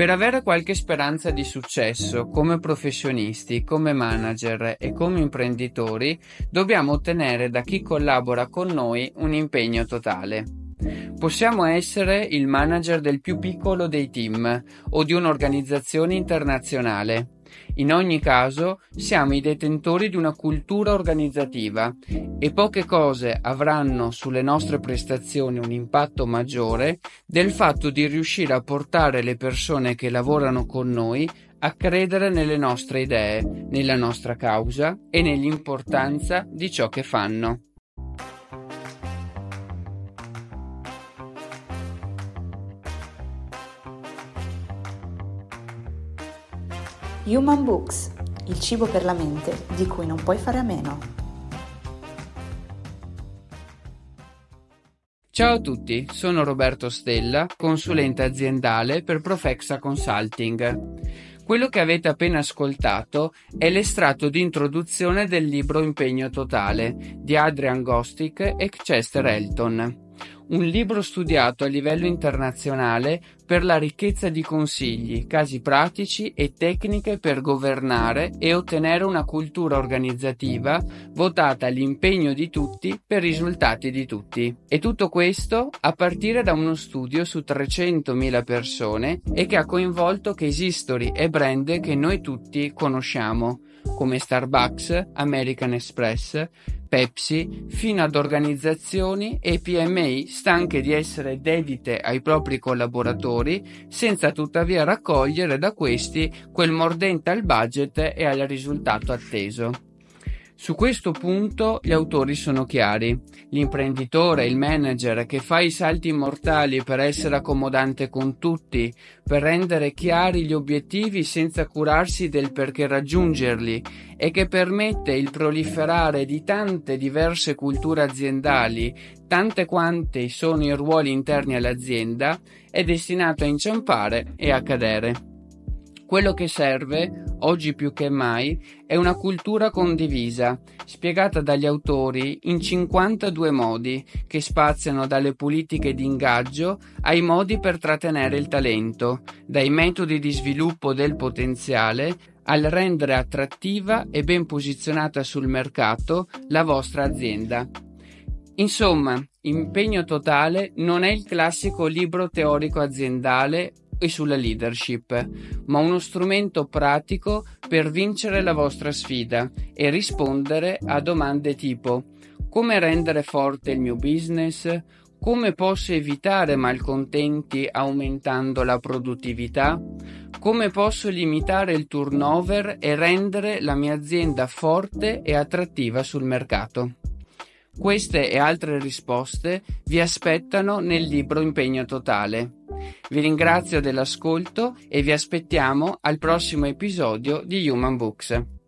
Per avere qualche speranza di successo come professionisti, come manager e come imprenditori, dobbiamo ottenere da chi collabora con noi un impegno totale. Possiamo essere il manager del più piccolo dei team o di un'organizzazione internazionale. In ogni caso, siamo i detentori di una cultura organizzativa e poche cose avranno sulle nostre prestazioni un impatto maggiore del fatto di riuscire a portare le persone che lavorano con noi a credere nelle nostre idee, nella nostra causa e nell'importanza di ciò che fanno. Human Books, il cibo per la mente di cui non puoi fare a meno. Ciao a tutti, sono Roberto Stella, consulente aziendale per Profexa Consulting. Quello che avete appena ascoltato è l'estratto di introduzione del libro Impegno Totale di Adrian Gostick e Chester Elton un libro studiato a livello internazionale per la ricchezza di consigli, casi pratici e tecniche per governare e ottenere una cultura organizzativa votata all'impegno di tutti per risultati di tutti. E tutto questo a partire da uno studio su 300.000 persone e che ha coinvolto case history e brand che noi tutti conosciamo, come Starbucks, American Express, Pepsi fino ad organizzazioni e PMI stanche di essere dedite ai propri collaboratori senza tuttavia raccogliere da questi quel mordente al budget e al risultato atteso. Su questo punto gli autori sono chiari. L'imprenditore, il manager che fa i salti mortali per essere accomodante con tutti, per rendere chiari gli obiettivi senza curarsi del perché raggiungerli e che permette il proliferare di tante diverse culture aziendali, tante quante sono i ruoli interni all'azienda, è destinato a inciampare e a cadere. Quello che serve, oggi più che mai, è una cultura condivisa, spiegata dagli autori in 52 modi, che spaziano dalle politiche di ingaggio ai modi per trattenere il talento, dai metodi di sviluppo del potenziale al rendere attrattiva e ben posizionata sul mercato la vostra azienda. Insomma, Impegno Totale non è il classico libro teorico aziendale e sulla leadership, ma uno strumento pratico per vincere la vostra sfida e rispondere a domande tipo come rendere forte il mio business, come posso evitare malcontenti aumentando la produttività, come posso limitare il turnover e rendere la mia azienda forte e attrattiva sul mercato. Queste e altre risposte vi aspettano nel libro Impegno Totale vi ringrazio dell'ascolto e vi aspettiamo al prossimo episodio di Human Books.